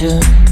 too